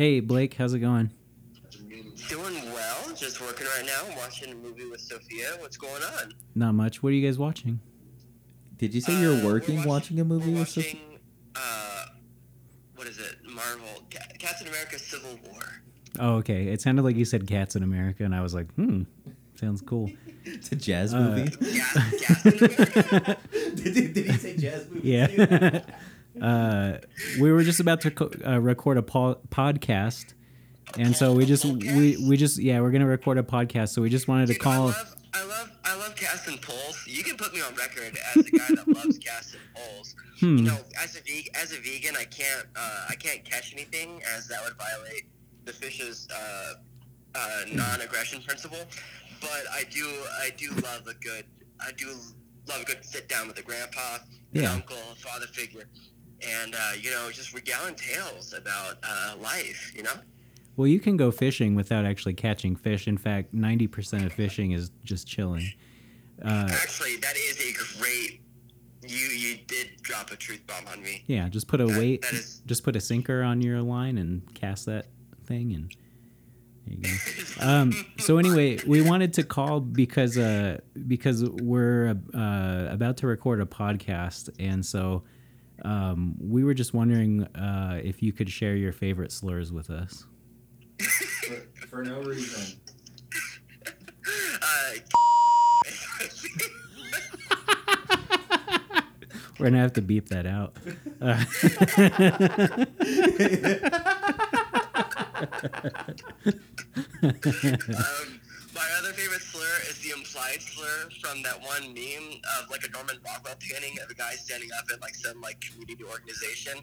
Hey, Blake, how's it going? Doing well. Just working right now. Watching a movie with Sophia. What's going on? Not much. What are you guys watching? Did you say you're Uh, we're working watching, a movie We're with Sophia? Uh, what is it? Marvel. Ca- Captain America: Civil War. Oh, okay. It sounded like you said Cats in America, and I was like, hmm, sounds cool. It's a jazz Uh, movie. Gas, gas in America. did, did he say jazz movie? Yeah. Uh, we were just about to co- uh, record a po- podcast, and so we just we we just yeah we're gonna record a podcast. So we just wanted to Dude, I call. love, I love, I love casting Poles. You can put me on record as a guy that loves casting Poles. Hmm. You know, as a veg- as a vegan, I can't, uh, I can't catch anything, as that would violate the fish's uh, uh, non-aggression principle. But I do, I do love a good, I do love a good sit down with a grandpa, an Yeah. uncle, father figure, and uh, you know, just regaling tales about uh, life. You know. Well, you can go fishing without actually catching fish. In fact, ninety percent of fishing is just chilling. Uh, Actually, that is a great. You you did drop a truth bomb on me. yeah, just put a That- weight, that is- just put a sinker on your line and cast that thing, and there you go. Um, so anyway, we wanted to call because uh, because we're uh, about to record a podcast, and so um, we were just wondering uh, if you could share your favorite slurs with us. For, for no reason. Uh, We're gonna have to beep that out. Uh, um, my other favorite slur is the implied slur from that one meme of like a Norman Rockwell painting of a guy standing up at like some like community organization,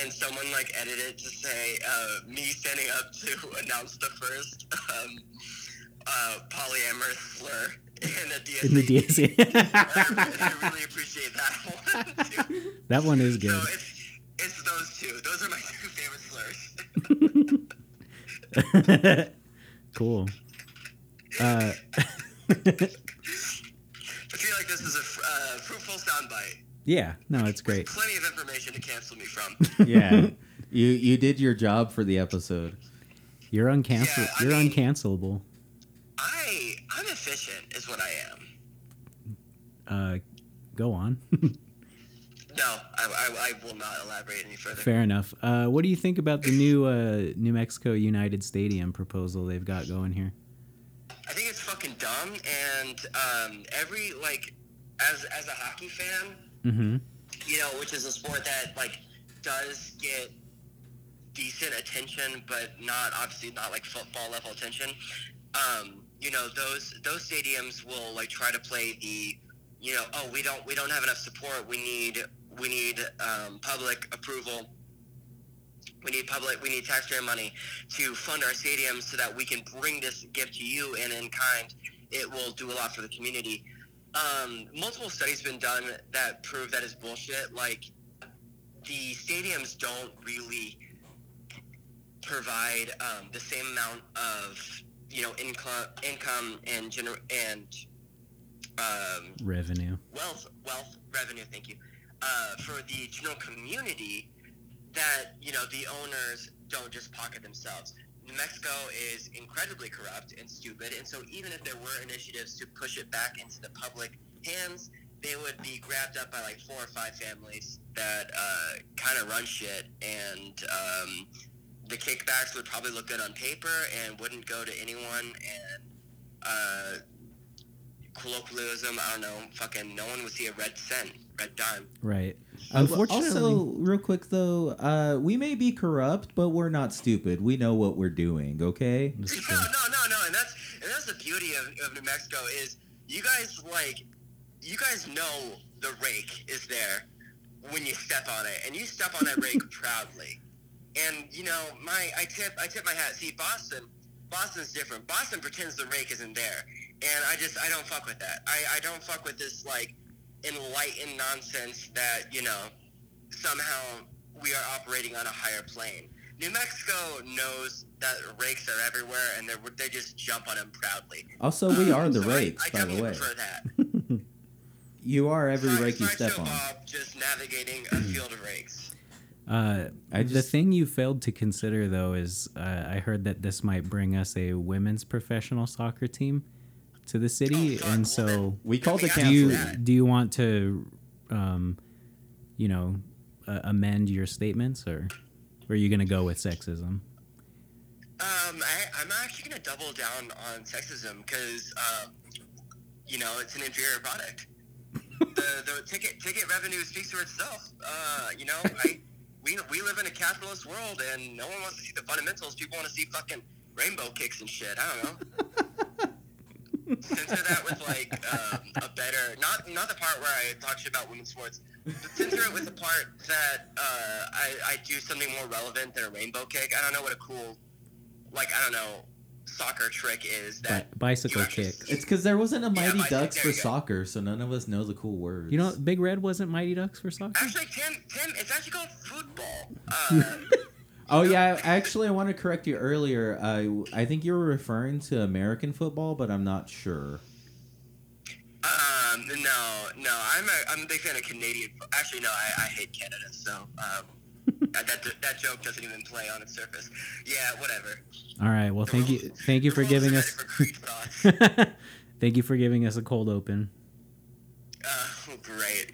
and someone like edited it to say uh, me standing up to announce the first um, uh, polyamorous slur in the DSA. in the DSA, I really appreciate that one. Too. that one is So good. it's, it's those two. Those are my two favorite slurs. cool. Uh, I feel like this is a fr- uh, fruitful soundbite. yeah, no, it's great. Plenty of information to cancel me from. Yeah. you you did your job for the episode. You're uncancel. Yeah, You're mean- uncancelable. I I'm efficient, is what I am. Uh, go on. No, I, I, I will not elaborate any further. Fair enough. Uh, what do you think about the new uh, New Mexico United Stadium proposal they've got going here? I think it's fucking dumb, and um, every like, as as a hockey fan, Mm-hmm. you know, which is a sport that like does get decent attention, but not obviously not like football level attention. Um, you know, those those stadiums will like try to play the, you know, oh we don't we don't have enough support. We need we need um, public approval. We need public. We need taxpayer money to fund our stadiums so that we can bring this gift to you, and in kind, it will do a lot for the community um, multiple studies been done that prove that is bullshit. Like the stadiums don't really provide um, the same amount of you know income, income and gener- and um, Revenue. wealth, wealth, revenue. Thank you uh, for the general community. That you know the owners don't just pocket themselves. Mexico is incredibly corrupt and stupid, and so even if there were initiatives to push it back into the public hands, they would be grabbed up by like four or five families that uh, kind of run shit, and um, the kickbacks would probably look good on paper and wouldn't go to anyone. And uh, colloquialism, I don't know, fucking no one would see a red cent, red dime. Right. Unfortunately, also, real quick though, uh, we may be corrupt, but we're not stupid. We know what we're doing. Okay. That's No, no, no, no, and that's and that's the beauty of, of New Mexico is you guys like you guys know the rake is there when you step on it, and you step on that rake proudly. And you know, my I tip I tip my hat. See, Boston, Boston's different. Boston pretends the rake isn't there, and I just I don't fuck with that. I I don't fuck with this like enlightened nonsense that you know somehow we are operating on a higher plane. New Mexico knows that rakes are everywhere, and they they just jump on them proudly. Also, we are the So rakes, I, by the way. prefer that. You are every Sorry- rake you step on. Bob, just navigating a field of rakes. Uh, I the thing you failed to consider, though, is uh, I heard that this might bring us a women's professional soccer team to the city, Oh, fuck, and so We called the Do do council. you do you want to, um, you know, uh, amend your statements, or, or are you gonna go with sexism? Um, I, I'm actually going to double down on sexism because, um, you know, it's an inferior product. the, the ticket ticket revenue speaks for itself. Uh, you know, I, we, we live in a capitalist world and no one wants to see the fundamentals. People want to see fucking rainbow kicks and shit. I don't know. censor that with like um, a better not not the part where I talk shit about women's sports, but censor it with the part that uh, I, I do something more relevant than a rainbow kick. I don't know what a cool like I don't know soccer trick is Bi- that bicycle you kick. see. It's because there wasn't a Mighty my- Ducks for soccer, so none of us know the cool words. You know, Big Red wasn't Mighty Ducks for soccer. Actually, Tim, Tim, it's actually called football. Uh, Oh yeah, actually, I want to correct you earlier. I I think you were referring to American football, but I'm not sure. um, no, no, I'm a, I'm a big fan of Canadian. Actually, no, I, I hate Canada, so um, that, that that joke doesn't even play on its surface. Yeah, whatever. All right. Well, The thank you, thank you for giving us. for thank you for giving us a cold open. Oh, great.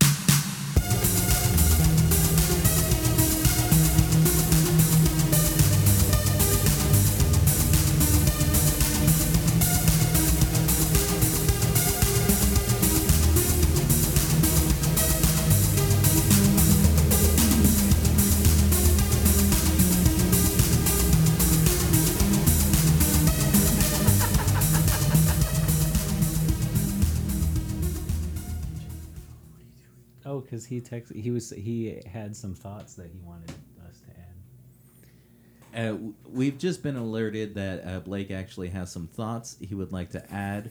Because he text he was he had some thoughts that he wanted us to add. Uh, we've just been alerted that uh, Blake actually has some thoughts he would like to add.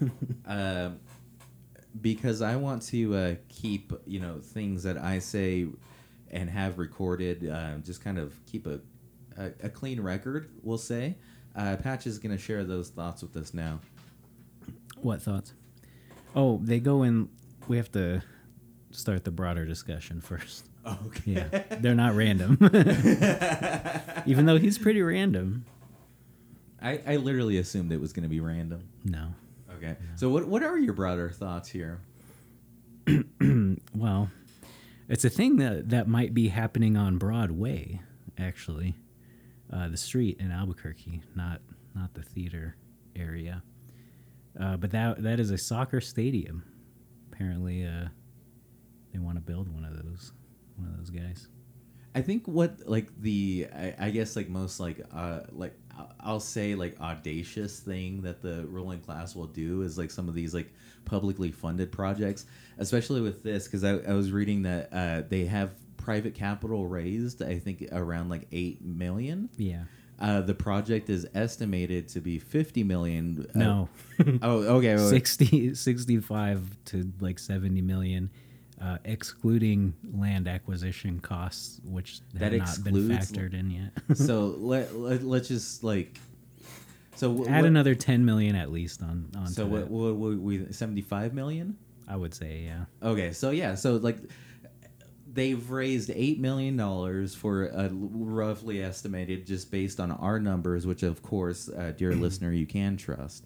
um, because I want to uh, keep you know things that I say and have recorded, uh, just kind of keep a, a, a clean record. We'll say. Uh, Patch is going to share those thoughts with us now. What thoughts? Oh, they go in. We have to start the broader discussion first. Okay. Yeah, they're not random. Even though he's pretty random. I, I literally assumed it was going to be random. No. Okay. So what what are your broader thoughts here? Well, it's a thing that that might be happening on Broadway, actually, uh, the street in Albuquerque, not not the theater area. Uh, but that that is a soccer stadium. Apparently, uh, they want to build one of those one of those guys. I think what like the I, I guess like most like uh like I'll say like audacious thing that the ruling class will do is like some of these like publicly funded projects, especially with this because I, I was reading that uh, they have private capital raised I think around like eight million. Yeah. Uh, the project is estimated to be fifty million. uh, No. oh, okay. wait, wait. 60, 65 to like 70 million, uh, excluding land acquisition costs, which That have not been factored in yet. so let, let let's just like. So wh- Add what- another 10 million at least on on So what, what, what we seventy five million? I would say, yeah. Okay, so yeah, so like they've raised eight million dollars for a roughly estimated, just based on our numbers, which of course, uh, dear listener, you can trust.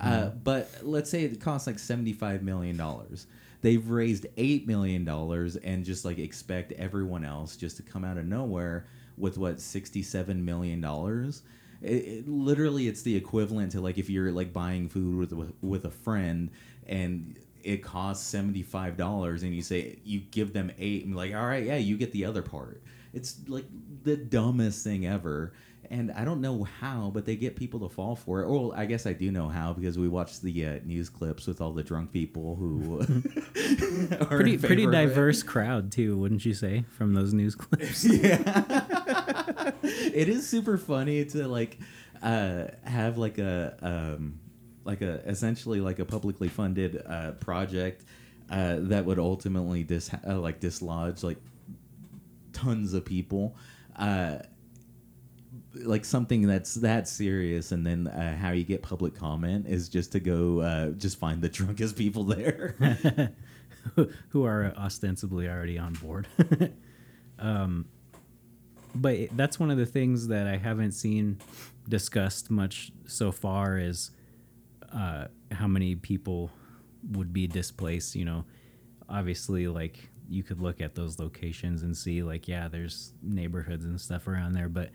Uh, but let's say it costs like seventy-five million dollars. They've raised eight million dollars and just like expect everyone else just to come out of nowhere with what sixty-seven million dollars. It, it, literally, it's the equivalent to like if you're like buying food with with, a friend and it costs seventy five dollars, and you say you give them eight, and like, all right, yeah, you get the other part. It's like the dumbest thing ever, and I don't know how, but they get people to fall for it. Well, I guess I do know how because we watched the uh, news clips with all the drunk people who are Pretty pretty favor of it. diverse crowd too, wouldn't you say, from those news clips? yeah it is super funny to like uh have like a um like a essentially like a publicly funded uh project uh that would ultimately dis uh, like dislodge like tons of people uh like something that's that serious and then uh, how you get public comment is just to go uh, just find the drunkest people there who are ostensibly already on board. um, but that's one of the things that I haven't seen discussed much so far is uh, how many people would be displaced. You know, obviously, like you could look at those locations and see, like, yeah, there's neighborhoods and stuff around there, but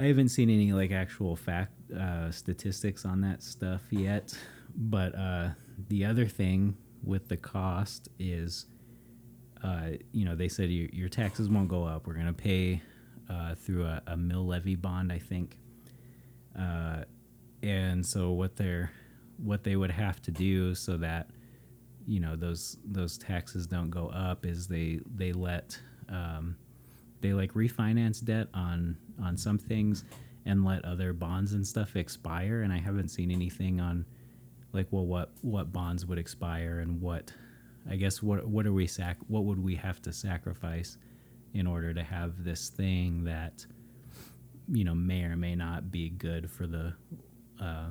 I haven't seen any like actual fact uh, statistics on that stuff yet. But uh, the other thing with the cost is, uh, you know, they said your, your taxes won't go up. We're gonna pay uh, through a, a mill levy bond, I think. Uh, and so what they're what they would have to do so that you know those those taxes don't go up is they they let um, they like refinance debt on on some things and let other bonds and stuff expire. And i haven't seen anything on like well what what bonds would expire and what i guess what what are we sac what would we have to sacrifice in order to have this thing that you know may or may not be good for the uh,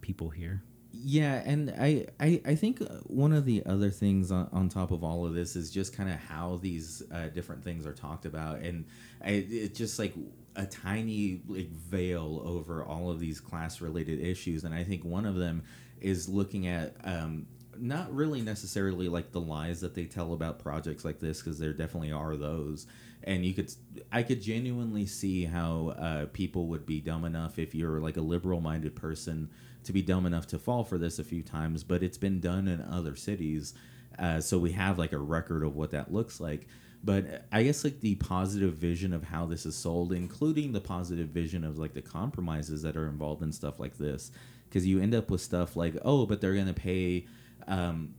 people here Yeah, and I, I, I think uh, one of the other things on, on top of all of this is just kind of how these uh, different things are talked about, and I, it's just like a tiny like veil over all of these class related issues, and I think one of them is looking at um, not really necessarily like the lies that they tell about projects like this, because there definitely are those, and you could I could genuinely see how uh, people would be dumb enough if you're like a liberal minded person to be dumb enough to fall for this a few times, but it's been done in other cities. Uh, so we have like a record of what that looks like. But I guess like the positive vision of how this is sold, including the positive vision of like the compromises that are involved in stuff like this, because you end up with stuff like, oh, but they're gonna pay um,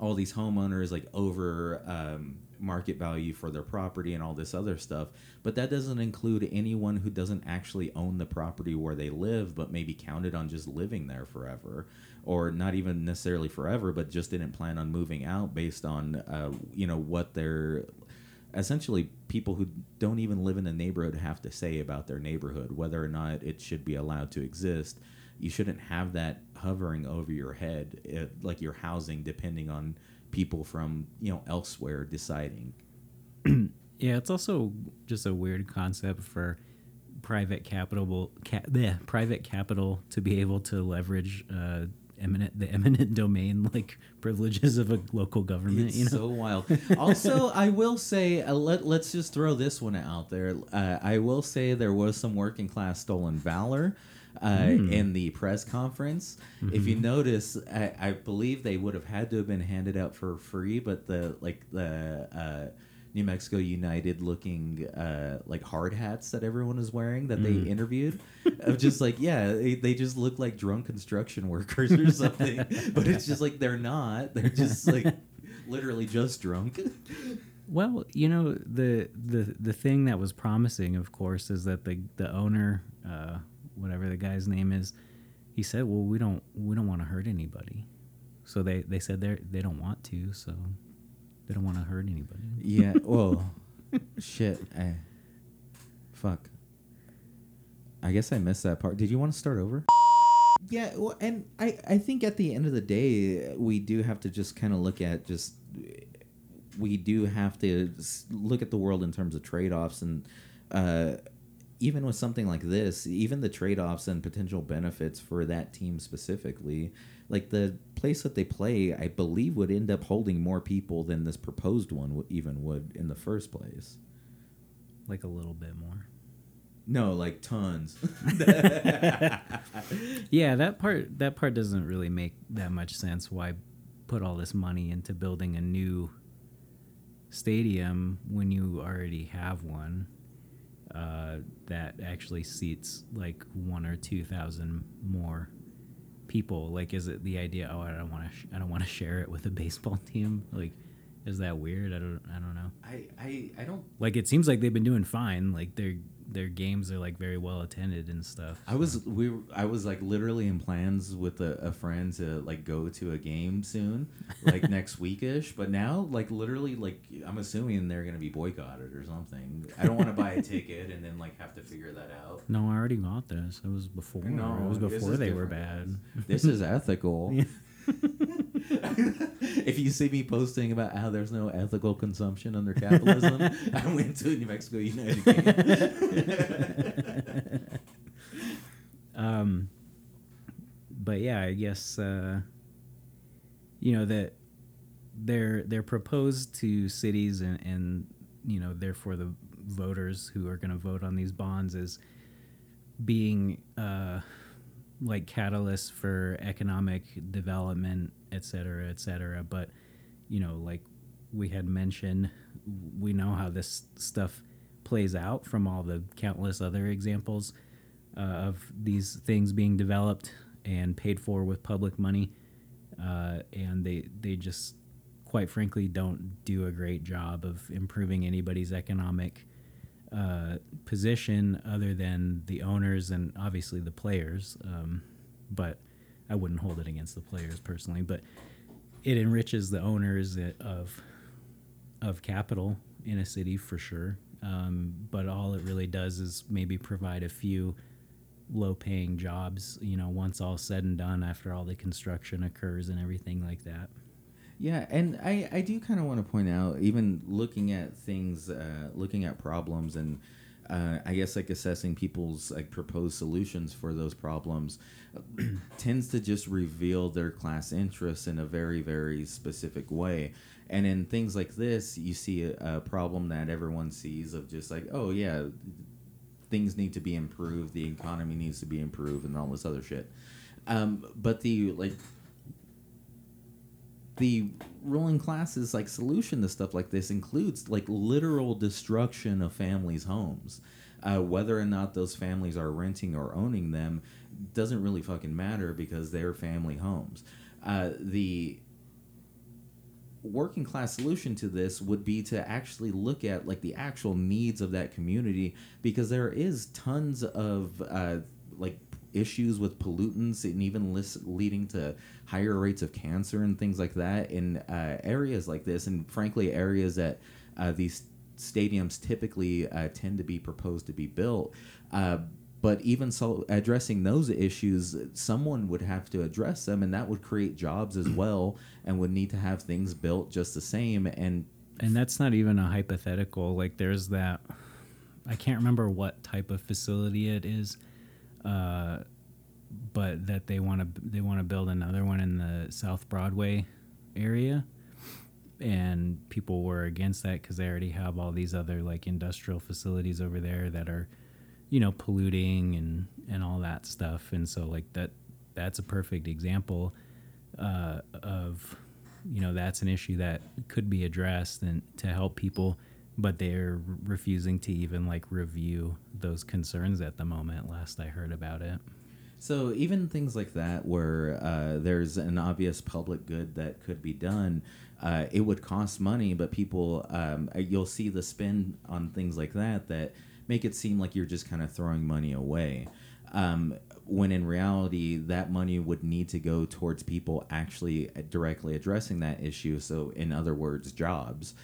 all these homeowners like over um, market value for their property and all this other stuff but that doesn't include anyone who doesn't actually own the property where they live but maybe counted on just living there forever or not even necessarily forever but just didn't plan on moving out based on uh, you know what their essentially people who don't even live in the neighborhood have to say about their neighborhood whether or not it should be allowed to exist you shouldn't have that hovering over your head eh, like your housing depending on people from you know elsewhere deciding Yeah, it's also just a weird concept for private capital, ca- bleh, private capital to be able to leverage uh, eminent the eminent domain like privileges of a local government. It's you know, so wild. Also, I will say, uh, let, let's just throw this one out there. Uh, I will say there was some working class stolen valor uh, in the press conference. If you notice, I, I believe they would have had to have been handed out for free, but the like the. Uh, New Mexico United looking uh, like hard hats that everyone is wearing that they interviewed of just like yeah they, they just look like drunk construction workers or something. But it's just like they're not. They're just like literally just drunk. Well, you know the the the thing that was promising, of course, is that the the owner, uh, whatever the guy's name is, he said, "Well, we don't we don't want to hurt anybody," so they they said they they don't want to, so they don't want to hurt anybody. yeah well shit I, fuck. I guess I missed that part. Did you want to start over? Yeah well and I I think at the end of the day we do have to just kind of look at just we do have to look at the world in terms of trade-offs and uh, even with something like this even the trade-offs and potential benefits for that team specifically like the place that they play i believe would end up holding more people than this proposed one w- even would in the first place Like a little bit more. no like tons Yeah, that part that part doesn't really make that much sense. Why put all this money into building a new stadium when you already have one uh, that actually seats like one or two thousand more people? Like, is it the idea? Oh, I don't want to. Sh- I don't want to share it with a baseball team. Like, is that weird? I don't. I don't know. I, I i don't Like, it seems like they've been doing fine. Like their their games are like very well attended and stuff. I was we were- I was like literally in plans with a, a friend to like go to a game soon, like next weekish. But now, like literally, like I'm assuming they're gonna be boycotted or something. I don't want to buy a ticket and then like have to figure that out. No, I already got this. It was before. No, it was before they were bad. This is ethical. Yeah. If you see me posting about how there's no ethical consumption under capitalism, I went to New Mexico United. Kingdom. um, but yeah, I guess uh, you know that they're they're proposed to cities and and you know therefore the voters who are going to vote on these bonds is being uh, like catalysts for economic development, et cetera, et cetera. But you know, like we had mentioned, we know how this stuff plays out from all the countless other examples uh, of these things being developed and paid for with public money, uh, and they they just quite frankly don't do a great job of improving anybody's economic uh, position other than the owners and obviously the players. Um, but I wouldn't hold it against the players personally. But it enriches the owners of of capital in a city for sure. Um, but all it really does is maybe provide a few low paying jobs, you know, once all said and done after all the construction occurs and everything like that. Yeah, and I, I do kind of want to point out, even looking at things, uh, looking at problems, and uh, I guess like assessing people's like proposed solutions for those problems, tends to just reveal their class interests in a very very specific way. And in things like this, you see a, a problem that everyone sees of just like, oh yeah, things need to be improved, the economy needs to be improved, and all this other shit. Um, but the like the ruling class's like solution to stuff like this includes like literal destruction of families' homes. Uh, whether or not those families are renting or owning them doesn't really fucking matter because they're family homes. Uh, the working class solution to this would be to actually look at like the actual needs of that community because there is tons of uh, like issues with pollutants and even list, leading to higher rates of cancer and things like that in uh, areas like this, and frankly, areas that uh, these stadiums typically uh, tend to be proposed to be built. Uh, but even so, addressing those issues, someone would have to address them, and that would create jobs as well, and would need to have things built just the same. And and that's not even a hypothetical. Like there's that. I can't remember what type of facility it is uh, but that they want to they want to build another one in the South Broadway area, and people were against that because they already have all these other like industrial facilities over there that are, you know, polluting and and all that stuff, and so like that that's a perfect example uh, of you know that's an issue that could be addressed and to help people but they're refusing to even like review those concerns at the moment last i heard about it. So even things like that where uh, there's an obvious public good that could be done uh, it would cost money but people um, uh, you'll see the spin on things like that that make it seem like you're just kind of throwing money away. Um, when in reality that money would need to go towards people actually directly addressing that issue so in other words jobs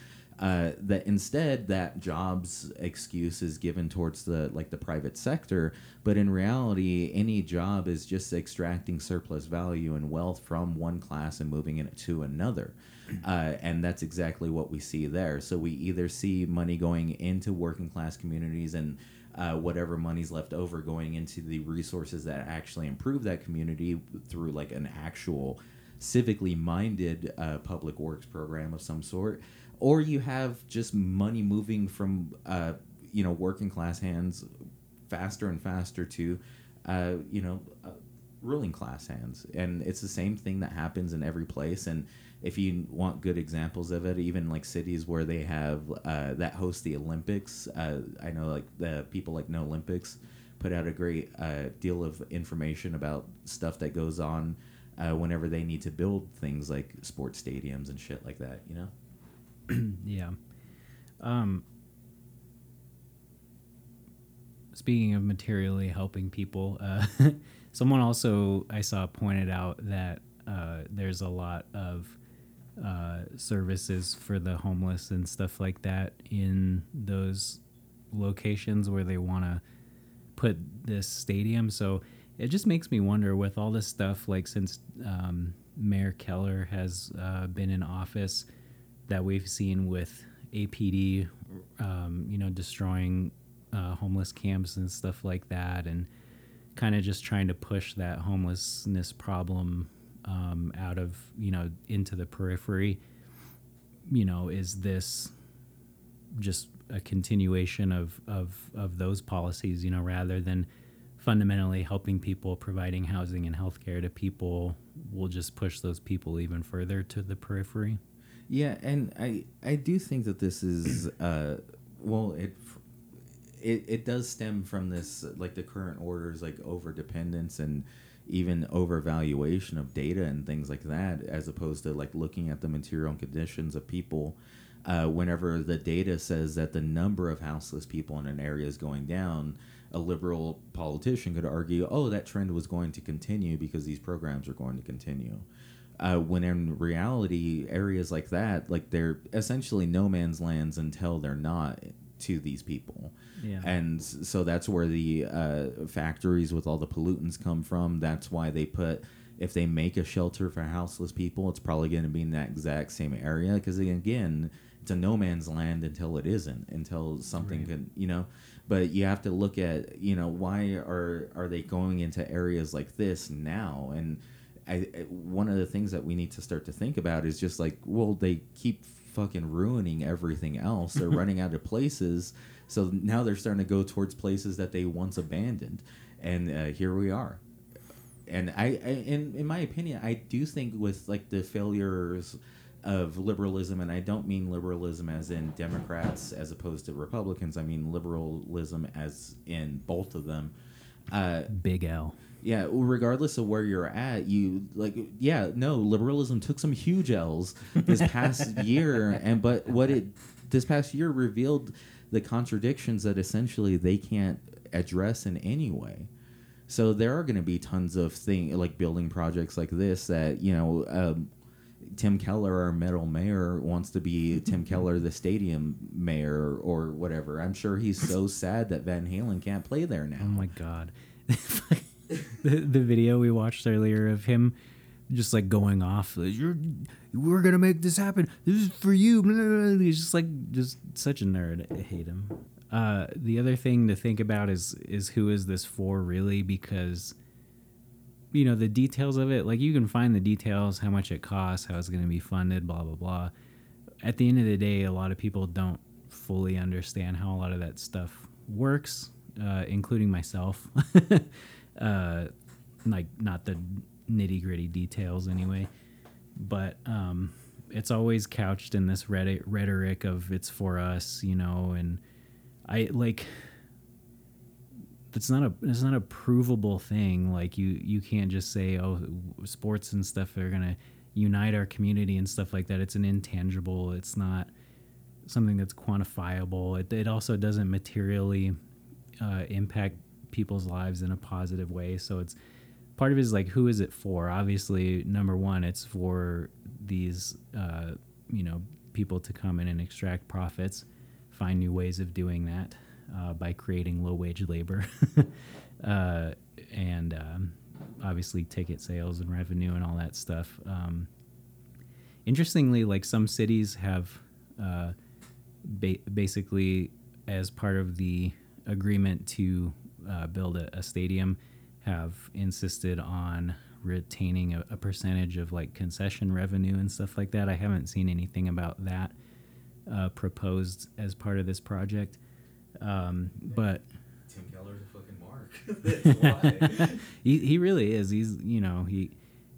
uh, that instead that jobs excuse is given towards the like the private sector but in reality any job is just extracting surplus value and wealth from one class and moving it to another. Uh, and that's exactly what we see there. So we either see money going into working class communities and uh, whatever money's left over going into the resources that actually improve that community through like an actual civically minded uh, public works program of some sort or you have just money moving from uh, you know working class hands faster and faster to uh, you know uh, ruling class hands. And it's the same thing that happens in every place. And if you want good examples of it even like cities where they have uh, that host the olympics uh, i know like the people like no olympics put out a great deal of information about stuff that goes on whenever they need to build things like sports stadiums and shit like that you know yeah. Um, speaking of materially helping people, uh, someone also I saw pointed out that uh, there's a lot of uh, services for the homeless and stuff like that in those locations where they want to put this stadium. So it just makes me wonder with all this stuff, like since um, Mayor Keller has uh, been in office that we've seen with APD, um, you know, destroying uh, homeless camps and stuff like that, and kind of just trying to push that homelessness problem um, out of you know into the periphery. You know, is this just a continuation of of of those policies? You know, rather than fundamentally helping people, providing housing and healthcare to people, will just push those people even further to the periphery. Yeah, and I I do think that this is uh well it it it does stem from this like the current orders like over dependence and even overvaluation of data and things like that as opposed to like looking at the material conditions of people uh, whenever the data says that the number of houseless people in an area is going down a liberal politician could argue oh that trend was going to continue because these programs are going to continue. Uh, when in reality areas like that like they're essentially no man's lands until they're not to these people. Yeah. and so that's where the uh, factories with all the pollutants come from. That's why they put if they make a shelter for houseless people it's probably going to be in that exact same area. Because again it's a no man's land until it isn't until something Right. can you know but you have to look at you know why are are they going into areas like this now? And I, one of the things that we need to start to think about is just like well they keep fucking ruining everything else. They're running out of places. So now they're starting to go towards places that they once abandoned. And uh, here we are. And I, I in, in my opinion i do think with like the failures of liberalism and i don't mean liberalism as in democrats as opposed to republicans i mean liberalism as in both of them uh, Big L. yeah, regardless of where you're at, you like yeah, no, liberalism took some huge L's this past year and but what it this past year revealed the contradictions that essentially they can't address in any way. So there are going to be tons of thing like building projects like this that, you know, um, Tim Keller, our metal mayor, wants to be Tim Keller, the stadium mayor, or whatever. I'm sure he's so sad that Van Halen can't play there now. Oh my god. the, the video we watched earlier of him just like going off you're we're gonna make this happen this is for you blah, blah, blah." he's just like just such a nerd i hate him uh, the other thing to think about is is who is this for really because you know the details of it like you can find the details how much it costs how it's going to be funded blah blah blah. At the end of the day a lot of people don't fully understand how a lot of that stuff works uh, including myself. Uh, like not the nitty gritty details anyway. But um, it's always couched in this rhetoric, rhetoric of it's for us you know and i like that's not a it's not a provable thing. Like you you can't just say oh sports and stuff are gonna unite our community and stuff like that. It's an intangible. It's not something that's quantifiable. It, it also doesn't materially uh, impact people's lives in a positive way. So it's part of it is like who is it for? Obviously number one it's for these uh, you know people to come in and extract profits find new ways of doing that uh, by creating low wage labor. Uh, and um, obviously ticket sales and revenue and all that stuff. Um, interestingly like some cities have uh, ba- basically as part of the agreement to uh, build a, a stadium have insisted on retaining a, a percentage of like concession revenue and stuff like that. I haven't seen anything about that uh, proposed as part of this project um, but Tim Keller's a fucking mark. He, he really is. He's you know he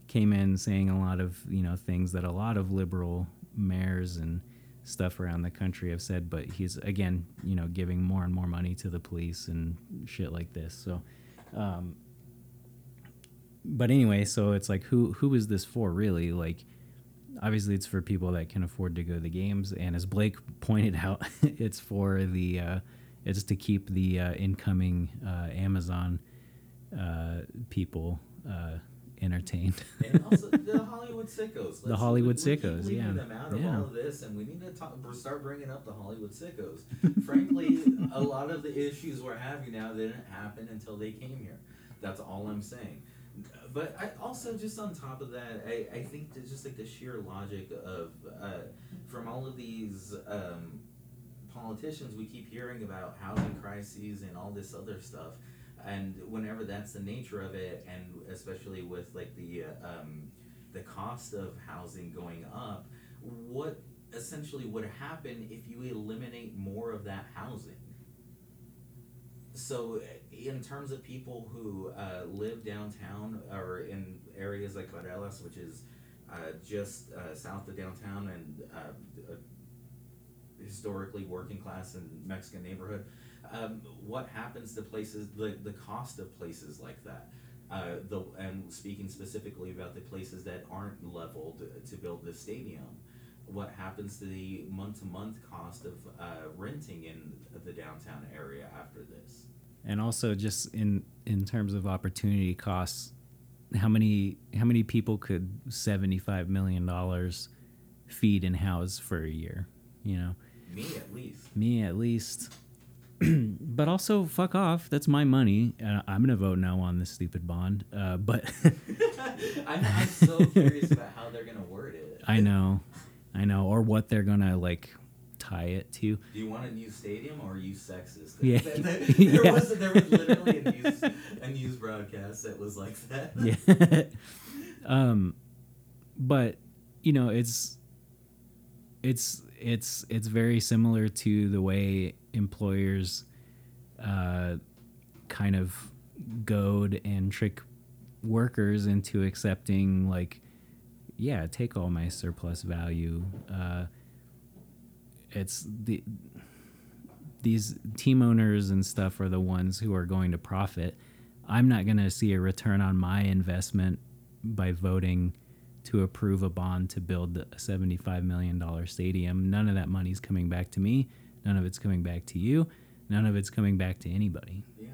came in saying a lot of you know things that a lot of liberal mayors and stuff around the country have said, but he's again you know giving more and more money to the police and shit like this. So, um, but anyway, so it's like who who is this for really? Like obviously it's for people that can afford to go to the games, and as Blake pointed out, it's for the uh, it's to keep the uh, incoming uh, Amazon uh, people uh, entertained. and also the Hollywood sickos. The Hollywood we, we keep sickos, yeah. them out of Yeah. all of this, and we need to talk, start bringing up the Hollywood sickos. Frankly, a lot of the issues we're having now didn't happen until they came here. That's all I'm saying. But I also just on top of that, I, I think there's just like the sheer logic of uh, from all of these um, politicians, we keep hearing about housing crises and all this other stuff. And whenever that's the nature of it, and especially with like the uh, um, the cost of housing going up, what essentially would happen if you eliminate more of that housing? So, in terms of people who uh, live downtown or in areas like Barelas, which is uh, just uh, south of downtown and uh, historically working class and Mexican neighborhood, um, what happens to places, the, the cost of places like that? Uh, the, and speaking specifically about the places that aren't leveled to build the stadium, what happens to the month to month cost of uh, renting in the downtown area after this? and also just in in terms of opportunity costs how many how many people could 75 million dollars feed and house for a year you know Me at least. me at least but also fuck off that's my money uh, i'm gonna vote no on this stupid bond uh, but I'm, I'm so curious about how they're gonna word it. i know i know or what they're gonna like tie it to Do you want a new stadium or are you sexist? Yeah. there, Yeah. was there was literally a news a news broadcast that was like that. yeah um but you know it's it's it's it's very similar to the way employers uh kind of goad and trick workers into accepting like yeah take all my surplus value uh it's the these team owners and stuff are the ones who are going to profit. I'm not going to see a return on my investment by voting to approve a bond to build a $75 million stadium. None of that money's coming back to me. None of it's coming back to you. None of it's coming back to anybody. Yeah,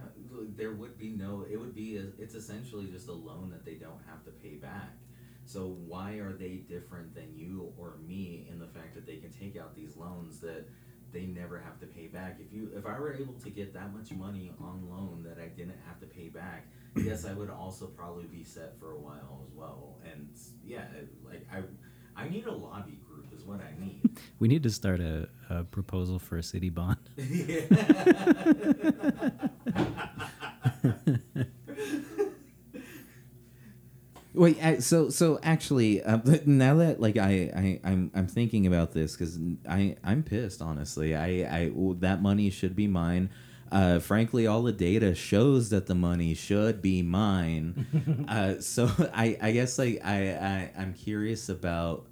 there would be no. It would be. A, it's essentially just a loan that they don't have to pay back. So why are they different than you or me in the fact that they can take out these loans that they never have to pay back? If you, if I were able to get that much money on loan that I didn't have to pay back, yes, I would also probably be set for a while as well. And yeah, like I, I need a lobby group is what I need. We need to start a, a proposal for a city bond. Wait, I, so so actually, uh, now that like I, I I'm I'm thinking about this because I I'm pissed honestly. I I that money should be mine. Uh, frankly, all the data shows that the money should be mine. uh, so I I guess like I, I I'm curious about.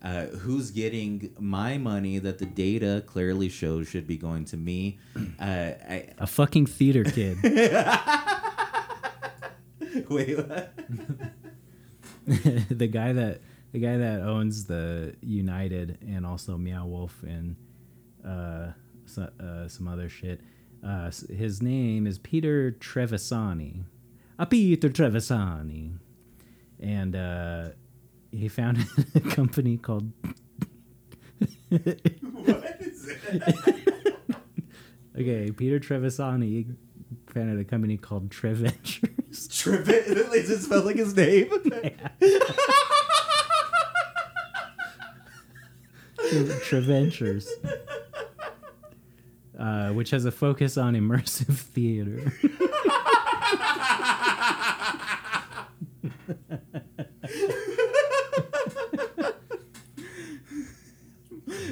Uh, who's getting my money that the data clearly shows should be going to me? Uh, I, A fucking theater kid. wait, what? the guy that the guy that owns the United and also Meow Wolf and uh, so, uh, some other shit. Uh, his name is Peter Trevisani. A Peter Trevisani, and uh, he founded a company called. what is it? Okay, Peter Trevisani founded a company called Treventures. Trivet? Is it spelled like his name? Treventures. Uh, which has a focus on immersive theater.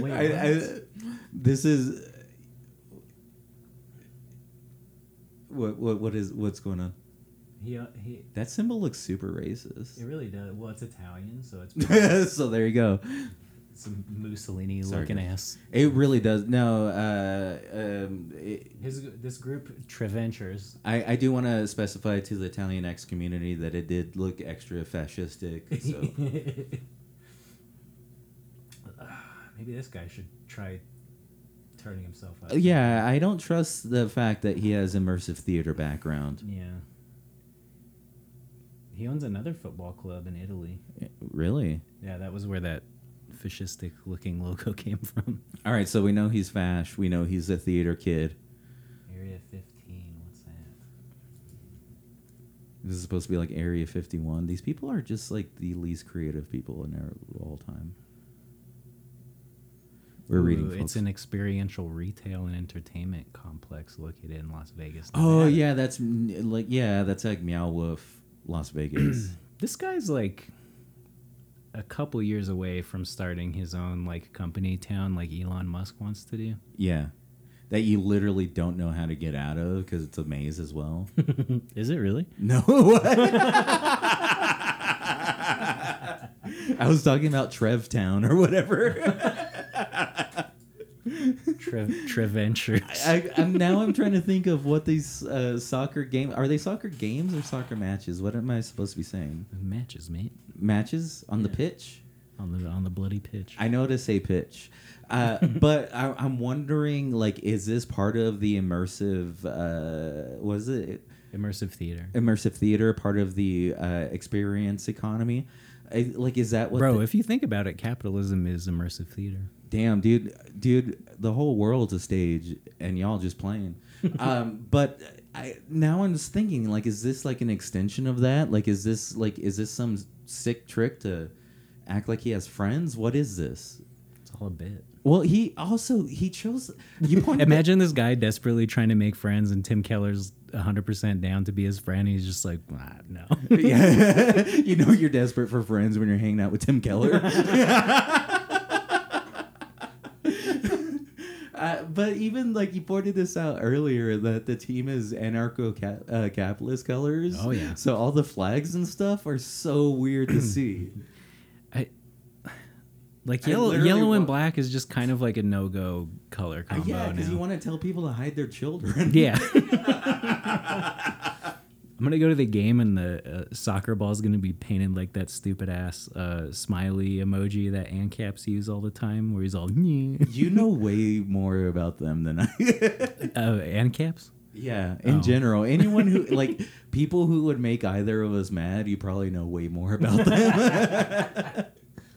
Wait, I, I, this is what what what is what's going on? he, uh, he, That symbol looks super racist. it really does. Well, it's Italian, so it's so there you go. Some Mussolini looking ass. It really does. No, uh, um, it, His this group Treventures. I, I do want to specify to the Italian X community that it did look extra fascistic. So Maybe this guy should try turning himself up. yeah, I don't trust the fact that he has immersive theater background. Yeah. He owns another football club in Italy. Really? Yeah, that was where that fascistic looking logo came from. All right, so we know he's fash. We know he's a theater kid. Area 15, what's that? This is supposed to be like Area 51. These people are just like the least creative people in our all time. We're reading. Folks. It's an experiential retail and entertainment complex located in Las Vegas. oh yeah, that's like yeah, that's like Meow Wolf, Las Vegas. This guy's like a couple years away from starting his own like company town, like Elon Musk wants to do. yeah, that you literally don't know how to get out of because it's a maze as well. Is it really? No. I was talking about Trev Town or whatever. Trev Treventures. I, I'm now I'm trying to think of what these uh, soccer games are. They soccer games or soccer matches? What am I supposed to be saying? Matches, mate, Matches on the pitch? on the on the bloody pitch. I know to say pitch, uh, but I, I'm wondering like, is this part of the immersive? Uh, was it Immersive theater. immersive theater part of the uh, experience economy? I, like, is that what? Bro, the- if you think about it, capitalism is immersive theater. Damn, dude, dude, the whole world's a stage, and y'all just playing. um, but I now I'm just thinking, like, is this like an extension of that? Like, is this like, is this some sick trick to act like he has friends? What is this? It's all a bit. Well, he also he chose. You Imagine this guy desperately trying to make friends, and Tim Keller's 100% down to be his friend. He's just like, ah, no. yeah, you know you're desperate for friends when you're hanging out with Tim Keller. Uh, but even like you pointed this out earlier that the team is anarcho uh, capitalist colors. Oh, yeah. So all the flags and stuff are so weird to see. I, like yellow, yellow and black is just kind of like a no go color Uh, combo yeah, because you want to tell people to hide their children. yeah. I'm gonna go to the game and the uh, soccer ball is gonna be painted like that stupid ass uh, smiley emoji that ANCAPs use all the time, where he's all "Nyeh." you know way more about them than I. uh, ANCAPs. Yeah, in Oh. general, anyone who like people who would make either of us mad, you probably know way more about them.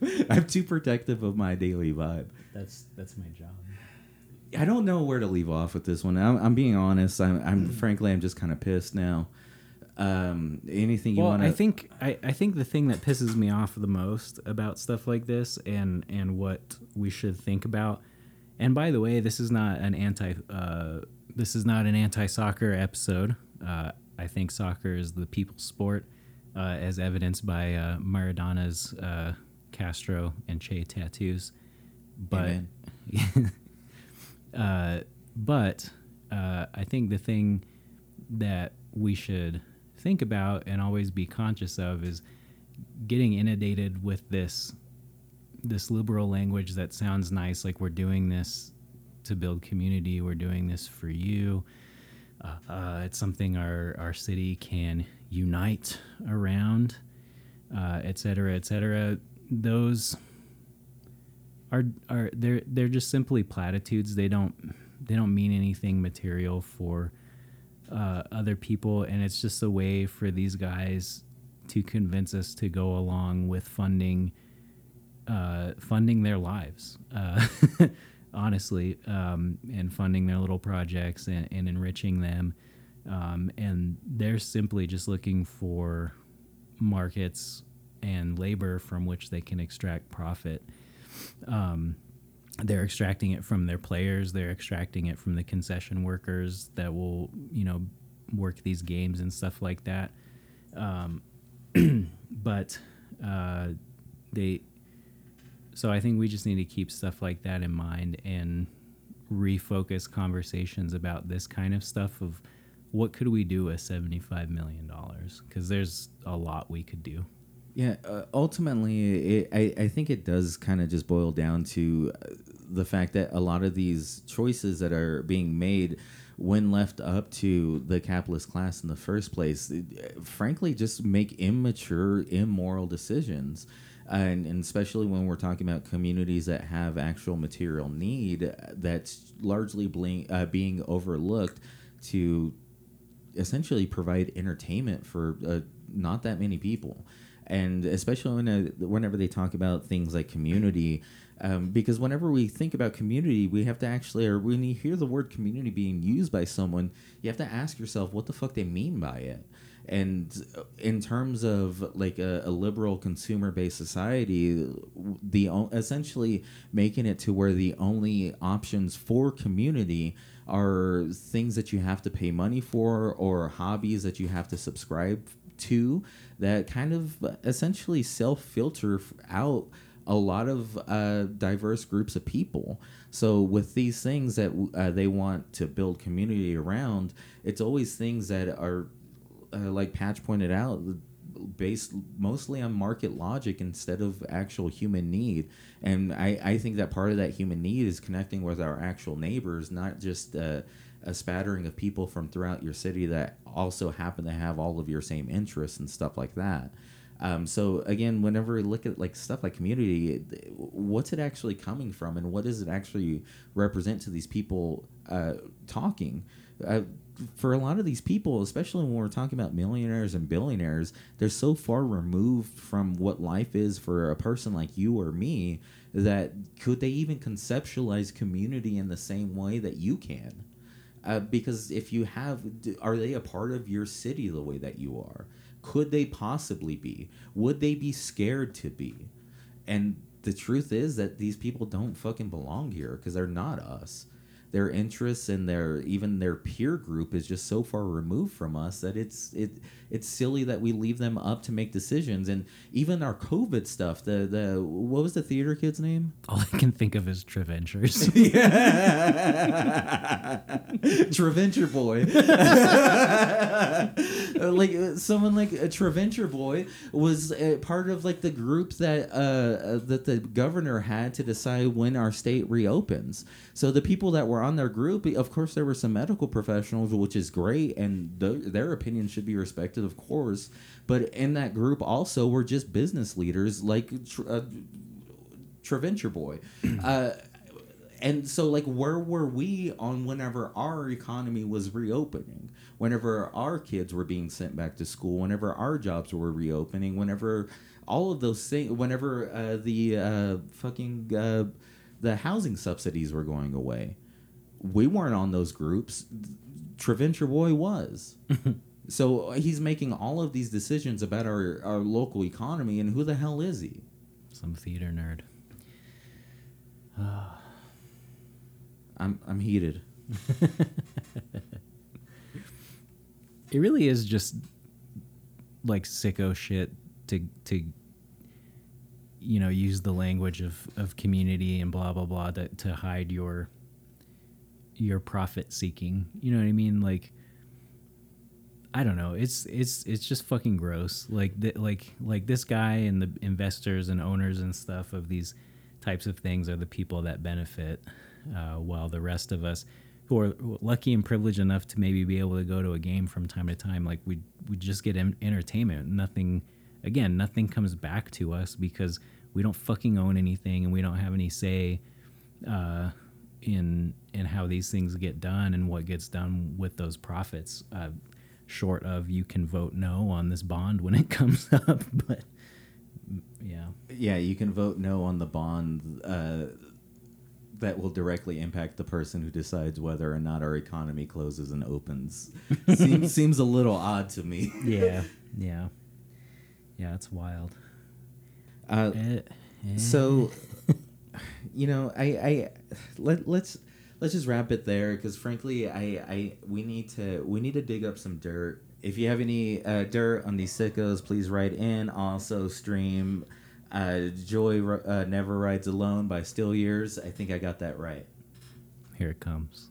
I'm too protective of my daily vibe. That's that's my job. I don't know where to leave off with this one. I'm, I'm being honest. I'm, I'm frankly, I'm just kind of pissed now. Um, anything you well, want to? I think I, I think the thing that pisses me off the most about stuff like this and and what we should think about. And by the way, this is not an anti uh, this is not an anti soccer episode. Uh, I think soccer is the people's sport, uh, as evidenced by uh, Maradona's uh, Castro and Che tattoos. But uh, but uh, I think the thing that we should think about and always be conscious of is getting inundated with this this liberal language that sounds nice, like we're doing this to build community, we're doing this for you. Uh, uh, it's something our our city can unite around, uh, et cetera, et cetera. Those are are they're they're just simply platitudes. They don't they don't mean anything material for uh, other people, and it's just a way for these guys to convince us to go along with funding uh, funding their lives. Uh, honestly, um, and funding their little projects and, and enriching them. Um, and they're simply just looking for markets and labor from which they can extract profit. Um, they're extracting it from their players. They're extracting it from the concession workers that will, you know, work these games and stuff like that. Um, but uh, they, so I think we just need to keep stuff like that in mind and refocus conversations about this kind of stuff of what could we do with $75 million because there's a lot we could do Yeah, uh, ultimately, it, I, I think it does kind of just boil down to uh, the fact that a lot of these choices that are being made, when left up to the capitalist class in the first place, it, frankly, just make immature, immoral decisions. And, and especially when we're talking about communities that have actual material need uh, that's largely bling, uh, being overlooked to essentially provide entertainment for uh, not that many people and especially when, uh, whenever they talk about things like community um, because whenever we think about community we have to actually or when you hear the word community being used by someone you have to ask yourself what the fuck they mean by it. And in terms of like a, a liberal consumer based society, the essentially making it to where the only options for community are things that you have to pay money for or hobbies that you have to subscribe to that kind of essentially self filter out a lot of uh, diverse groups of people. So with these things that uh, they want to build community around, it's always things that are, uh, like Patch pointed out, based mostly on market logic instead of actual human need. And I, I think that part of that human need is connecting with our actual neighbors, not just uh, a spattering of people from throughout your city that also happen to have all of your same interests and stuff like that. Um, so again, whenever we look at like stuff like community, what's it actually coming from, and what does it actually represent to these people uh, talking? Uh, for a lot of these people, especially when we're talking about millionaires and billionaires, they're so far removed from what life is for a person like you or me that could they even conceptualize community in the same way that you can? Uh, because if you have, are they a part of your city the way that you are? Could they possibly be? Would they be scared to be? And the truth is that these people don't fucking belong here because they're not us. Their interests and their even their peer group is just so far removed from us that it's it it's silly that we leave them up to make decisions. And even our COVID stuff, the the what was the theater kid's name? All I can think of is Treventures. yeah, Treventure boy. like uh, someone like a Treventure boy was uh, part of like the group that uh, uh, that the governor had to decide when our state reopens. So the people that were on their group, of course, there were some medical professionals, which is great, and th- their opinion should be respected, of course. But in that group, also, were just business leaders like. uh, Treventure boy. Uh, and so like where were we on whenever our economy was reopening whenever our kids were being sent back to school whenever our jobs were reopening whenever all of those things whenever uh, the uh, fucking uh, the housing subsidies were going away we weren't on those groups Treventure boy was so uh, he's making all of these decisions about our, our local economy and who the hell is he Some theater nerd. i'm, I'm heated It really is just like sicko shit to to you know use the language of of community and blah blah blah to, to hide your your profit seeking. You know what I mean? Like I don't know. It's it's it's just fucking gross. Like th- like like this guy and the investors and owners and stuff of these types of things are the people that benefit, uh, while the rest of us who are lucky and privileged enough to maybe be able to go to a game from time to time, like we we just get en- entertainment. Nothing, again, nothing comes back to us because we don't fucking own anything and we don't have any say uh, in in how these things get done and what gets done with those profits. Uh, short of you can vote no on this bond when it comes up, but yeah, Yeah, you can vote no on the bond uh, that will directly impact the person who decides whether or not our economy closes and opens. seems seems a little odd to me. yeah, yeah, yeah. It's wild. Uh, eh. so, you know, I, I let let's let's just wrap it there because frankly, I, I we need to we need to dig up some dirt. If you have any uh, dirt on these sickos, please write in. Also, stream uh, "Joy uh, Never Rides Alone" by Still Years. I think I got that right. here it comes.